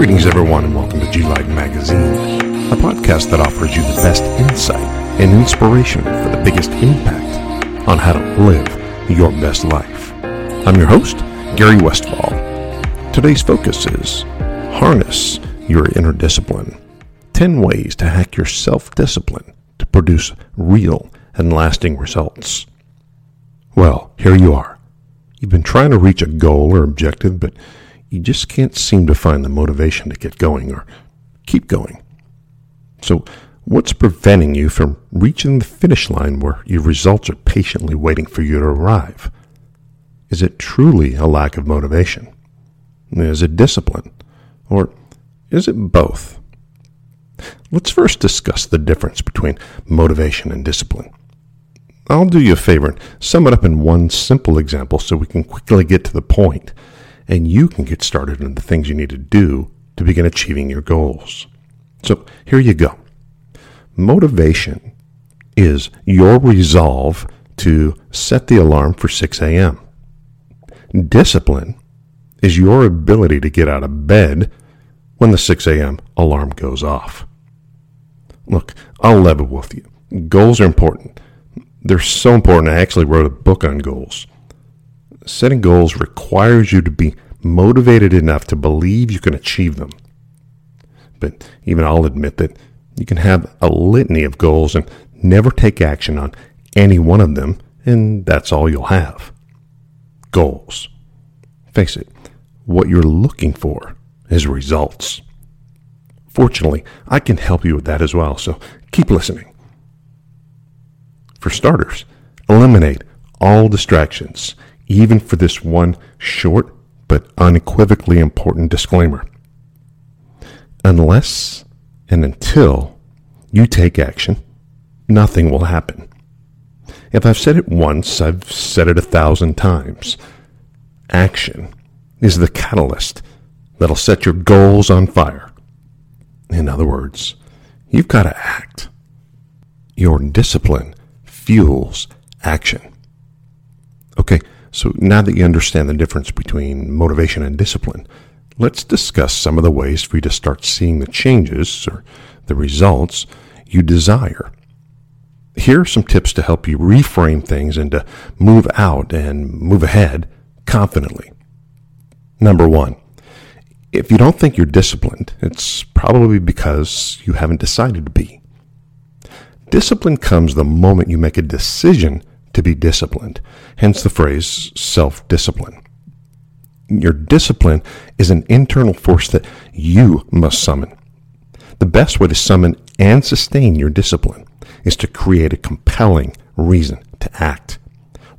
Greetings, everyone, and welcome to G Life Magazine, a podcast that offers you the best insight and inspiration for the biggest impact on how to live your best life. I'm your host, Gary Westfall. Today's focus is harness your inner discipline. 10 ways to hack your self discipline to produce real and lasting results. Well, here you are. You've been trying to reach a goal or objective, but you just can't seem to find the motivation to get going or keep going. So, what's preventing you from reaching the finish line where your results are patiently waiting for you to arrive? Is it truly a lack of motivation? Is it discipline? Or is it both? Let's first discuss the difference between motivation and discipline. I'll do you a favor and sum it up in one simple example so we can quickly get to the point and you can get started on the things you need to do to begin achieving your goals. So here you go. Motivation is your resolve to set the alarm for 6 a.m. Discipline is your ability to get out of bed when the 6 a.m. alarm goes off. Look, I'll level with you. Goals are important. They're so important. I actually wrote a book on goals setting goals requires you to be motivated enough to believe you can achieve them. But even I'll admit that you can have a litany of goals and never take action on any one of them, and that's all you'll have. Goals. Face it, what you're looking for is results. Fortunately, I can help you with that as well, so keep listening. For starters, eliminate all distractions even for this one short but unequivocally important disclaimer. Unless and until you take action, nothing will happen. If I've said it once, I've said it a thousand times. Action is the catalyst that'll set your goals on fire. In other words, you've got to act. Your discipline fuels action. Okay, so now that you understand the difference between motivation and discipline, let's discuss some of the ways for you to start seeing the changes or the results you desire. Here are some tips to help you reframe things and to move out and move ahead confidently. Number one, if you don't think you're disciplined, it's probably because you haven't decided to be. Discipline comes the moment you make a decision to be disciplined, hence the phrase self discipline. Your discipline is an internal force that you must summon. The best way to summon and sustain your discipline is to create a compelling reason to act.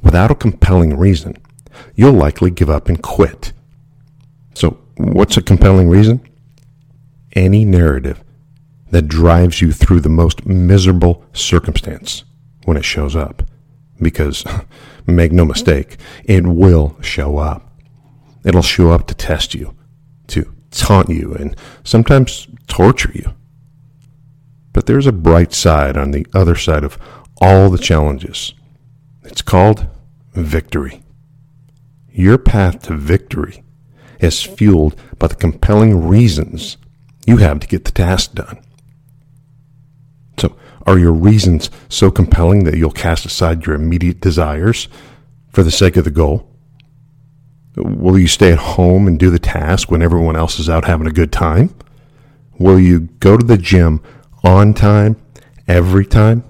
Without a compelling reason, you'll likely give up and quit. So, what's a compelling reason? Any narrative that drives you through the most miserable circumstance when it shows up because make no mistake, it will show up. It'll show up to test you, to taunt you, and sometimes torture you. But there's a bright side on the other side of all the challenges. It's called victory. Your path to victory is fueled by the compelling reasons you have to get the task done. So, are your reasons so compelling that you'll cast aside your immediate desires for the sake of the goal? Will you stay at home and do the task when everyone else is out having a good time? Will you go to the gym on time every time?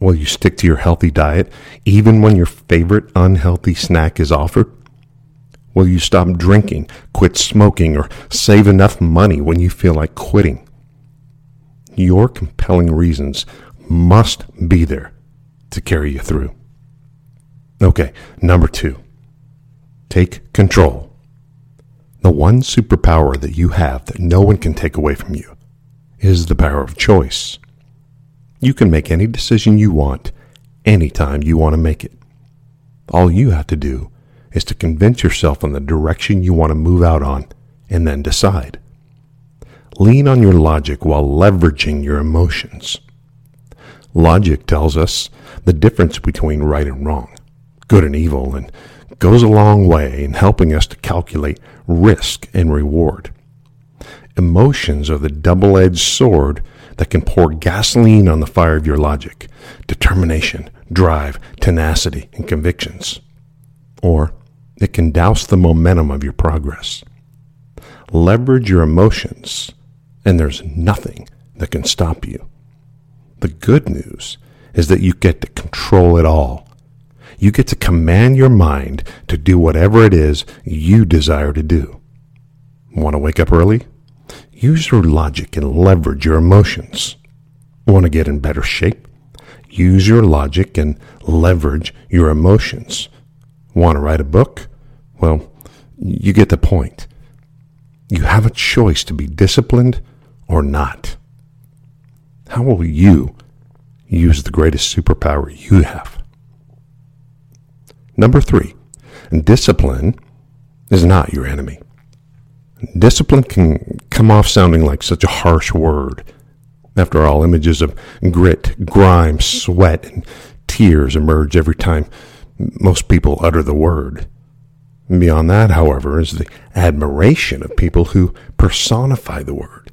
Will you stick to your healthy diet even when your favorite unhealthy snack is offered? Will you stop drinking, quit smoking, or save enough money when you feel like quitting? Your compelling reasons must be there to carry you through. Okay, number two, take control. The one superpower that you have that no one can take away from you is the power of choice. You can make any decision you want anytime you want to make it. All you have to do is to convince yourself on the direction you want to move out on and then decide. Lean on your logic while leveraging your emotions. Logic tells us the difference between right and wrong, good and evil, and goes a long way in helping us to calculate risk and reward. Emotions are the double edged sword that can pour gasoline on the fire of your logic, determination, drive, tenacity, and convictions. Or it can douse the momentum of your progress. Leverage your emotions, and there's nothing that can stop you. The good news is that you get to control it all. You get to command your mind to do whatever it is you desire to do. Want to wake up early? Use your logic and leverage your emotions. Want to get in better shape? Use your logic and leverage your emotions. Want to write a book? Well, you get the point. You have a choice to be disciplined or not. How will you use the greatest superpower you have? Number three, discipline is not your enemy. Discipline can come off sounding like such a harsh word. After all, images of grit, grime, sweat, and tears emerge every time most people utter the word. Beyond that, however, is the admiration of people who personify the word.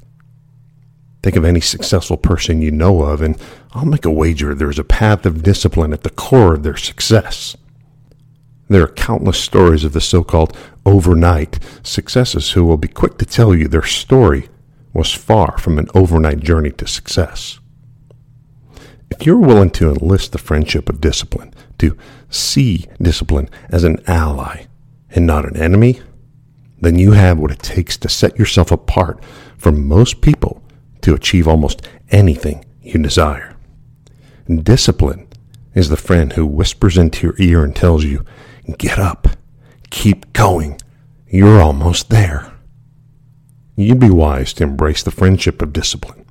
Think of any successful person you know of, and I'll make a wager there's a path of discipline at the core of their success. There are countless stories of the so called overnight successes who will be quick to tell you their story was far from an overnight journey to success. If you're willing to enlist the friendship of discipline, to see discipline as an ally and not an enemy, then you have what it takes to set yourself apart from most people to achieve almost anything you desire. Discipline is the friend who whispers into your ear and tells you, Get up. Keep going. You're almost there. You'd be wise to embrace the friendship of discipline.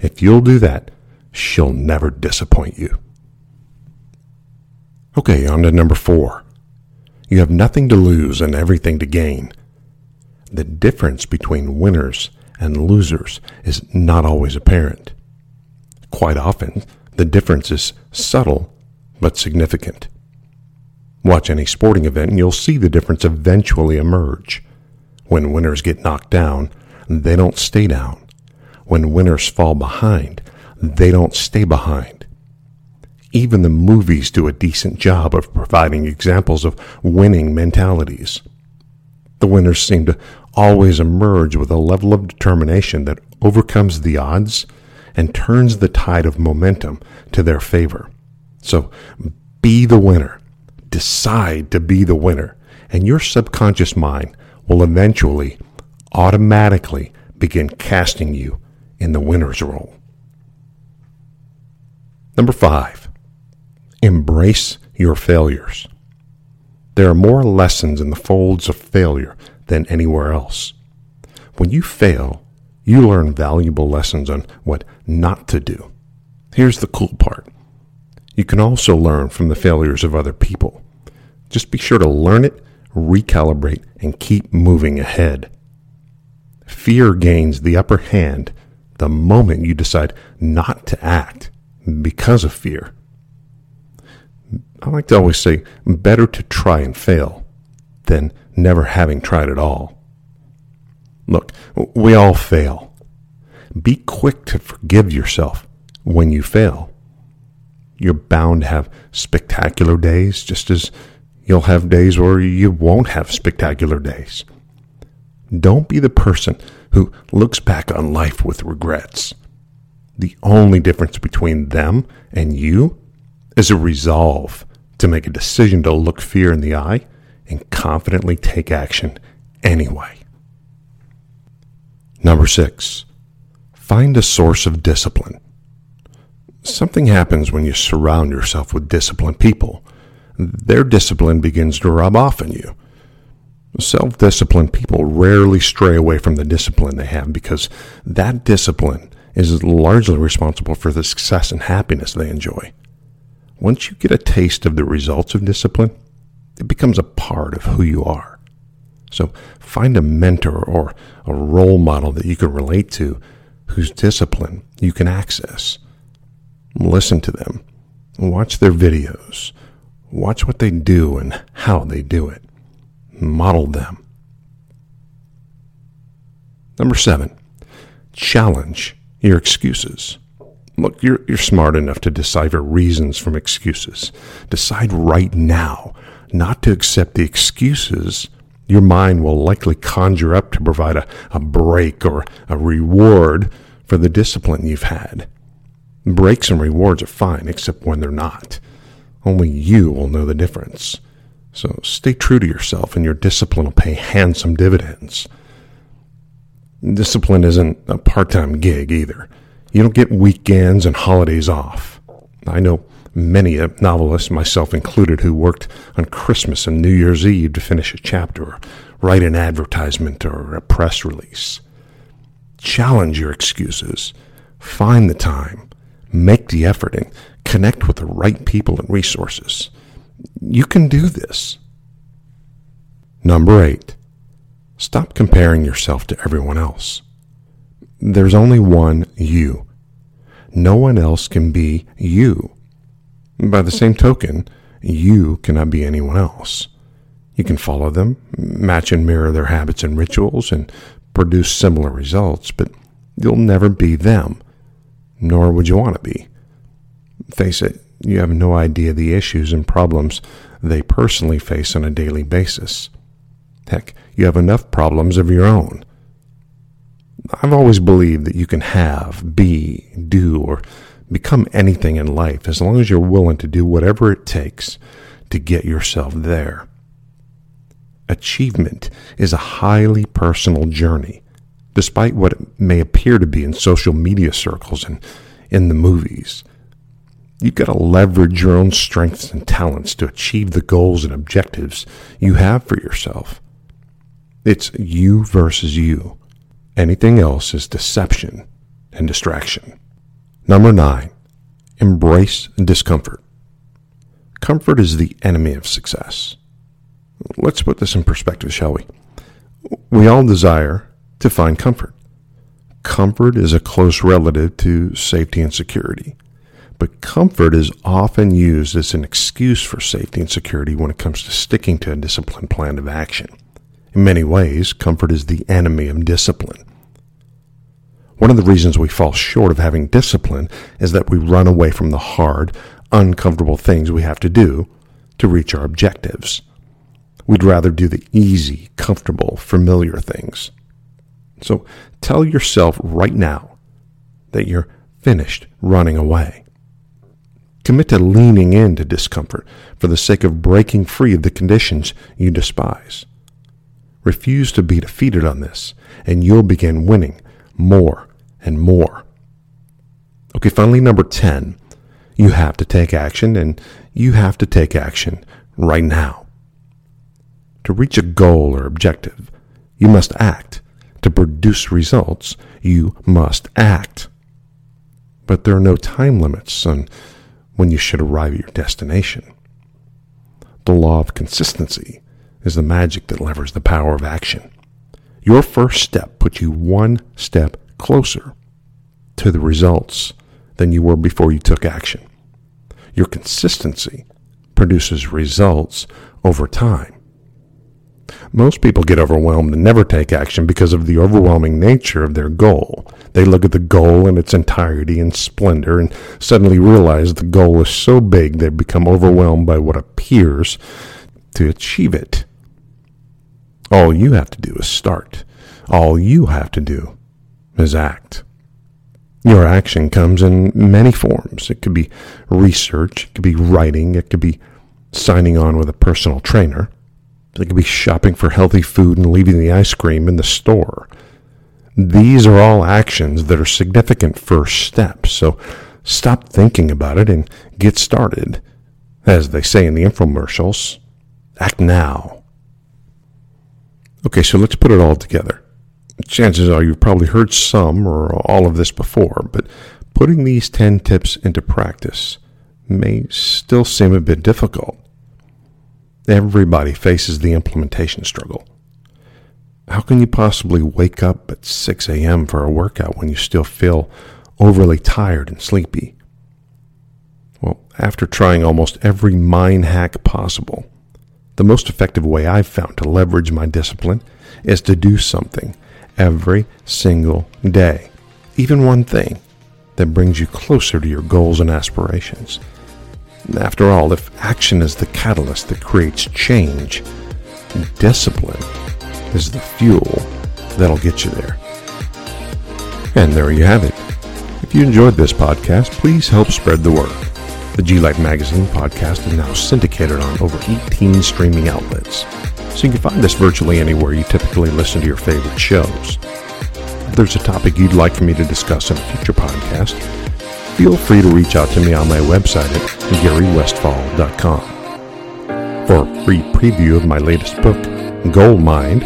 If you'll do that, she'll never disappoint you. Okay, on to number four. You have nothing to lose and everything to gain. The difference between winners and losers is not always apparent. Quite often, the difference is subtle but significant. Watch any sporting event and you'll see the difference eventually emerge. When winners get knocked down, they don't stay down. When winners fall behind, they don't stay behind. Even the movies do a decent job of providing examples of winning mentalities. The winners seem to always emerge with a level of determination that overcomes the odds and turns the tide of momentum to their favor. So be the winner decide to be the winner, and your subconscious mind will eventually automatically begin casting you in the winner's role. Number five, embrace your failures. There are more lessons in the folds of failure than anywhere else. When you fail, you learn valuable lessons on what not to do. Here's the cool part. You can also learn from the failures of other people. Just be sure to learn it, recalibrate, and keep moving ahead. Fear gains the upper hand the moment you decide not to act because of fear. I like to always say better to try and fail than never having tried at all. Look, we all fail. Be quick to forgive yourself when you fail. You're bound to have spectacular days just as You'll have days where you won't have spectacular days. Don't be the person who looks back on life with regrets. The only difference between them and you is a resolve to make a decision to look fear in the eye and confidently take action anyway. Number six, find a source of discipline. Something happens when you surround yourself with disciplined people their discipline begins to rub off on you. Self disciplined people rarely stray away from the discipline they have because that discipline is largely responsible for the success and happiness they enjoy. Once you get a taste of the results of discipline, it becomes a part of who you are. So find a mentor or a role model that you can relate to whose discipline you can access. Listen to them. Watch their videos. Watch what they do and how they do it. Model them. Number seven, challenge your excuses. Look, you're, you're smart enough to decipher reasons from excuses. Decide right now not to accept the excuses your mind will likely conjure up to provide a, a break or a reward for the discipline you've had. Breaks and rewards are fine, except when they're not. Only you will know the difference. So stay true to yourself, and your discipline will pay handsome dividends. Discipline isn't a part time gig either. You don't get weekends and holidays off. I know many a novelist, myself included, who worked on Christmas and New Year's Eve to finish a chapter or write an advertisement or a press release. Challenge your excuses. Find the time. Make the effort and connect with the right people and resources. You can do this. Number eight, stop comparing yourself to everyone else. There's only one you. No one else can be you. By the same token, you cannot be anyone else. You can follow them, match and mirror their habits and rituals, and produce similar results, but you'll never be them, nor would you want to be. Face it, you have no idea the issues and problems they personally face on a daily basis. Heck, you have enough problems of your own. I've always believed that you can have, be, do, or become anything in life as long as you're willing to do whatever it takes to get yourself there. Achievement is a highly personal journey, despite what it may appear to be in social media circles and in the movies. You've got to leverage your own strengths and talents to achieve the goals and objectives you have for yourself. It's you versus you. Anything else is deception and distraction. Number nine, embrace discomfort. Comfort is the enemy of success. Let's put this in perspective, shall we? We all desire to find comfort. Comfort is a close relative to safety and security. But comfort is often used as an excuse for safety and security when it comes to sticking to a disciplined plan of action. In many ways, comfort is the enemy of discipline. One of the reasons we fall short of having discipline is that we run away from the hard, uncomfortable things we have to do to reach our objectives. We'd rather do the easy, comfortable, familiar things. So tell yourself right now that you're finished running away. Commit to leaning into discomfort for the sake of breaking free of the conditions you despise. Refuse to be defeated on this, and you'll begin winning more and more. Okay, finally, number 10, you have to take action, and you have to take action right now. To reach a goal or objective, you must act. To produce results, you must act. But there are no time limits on when you should arrive at your destination. The law of consistency is the magic that levers the power of action. Your first step puts you one step closer to the results than you were before you took action. Your consistency produces results over time. Most people get overwhelmed and never take action because of the overwhelming nature of their goal. They look at the goal in its entirety and splendor and suddenly realize the goal is so big they become overwhelmed by what appears to achieve it. All you have to do is start. All you have to do is act. Your action comes in many forms. It could be research, it could be writing, it could be signing on with a personal trainer, it could be shopping for healthy food and leaving the ice cream in the store. These are all actions that are significant first steps, so stop thinking about it and get started. As they say in the infomercials, act now. Okay, so let's put it all together. Chances are you've probably heard some or all of this before, but putting these 10 tips into practice may still seem a bit difficult. Everybody faces the implementation struggle. How can you possibly wake up at 6 a.m. for a workout when you still feel overly tired and sleepy? Well, after trying almost every mind hack possible, the most effective way I've found to leverage my discipline is to do something every single day. Even one thing that brings you closer to your goals and aspirations. After all, if action is the catalyst that creates change, discipline is the fuel that'll get you there. And there you have it. If you enjoyed this podcast, please help spread the word. The G Life Magazine podcast is now syndicated on over 18 streaming outlets, so you can find us virtually anywhere you typically listen to your favorite shows. If there's a topic you'd like for me to discuss in a future podcast, feel free to reach out to me on my website at garywestfall.com. For a free preview of my latest book, Goal Mind,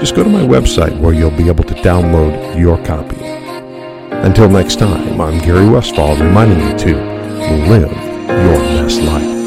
just go to my website where you'll be able to download your copy. Until next time, I'm Gary Westfall reminding you to live your best life.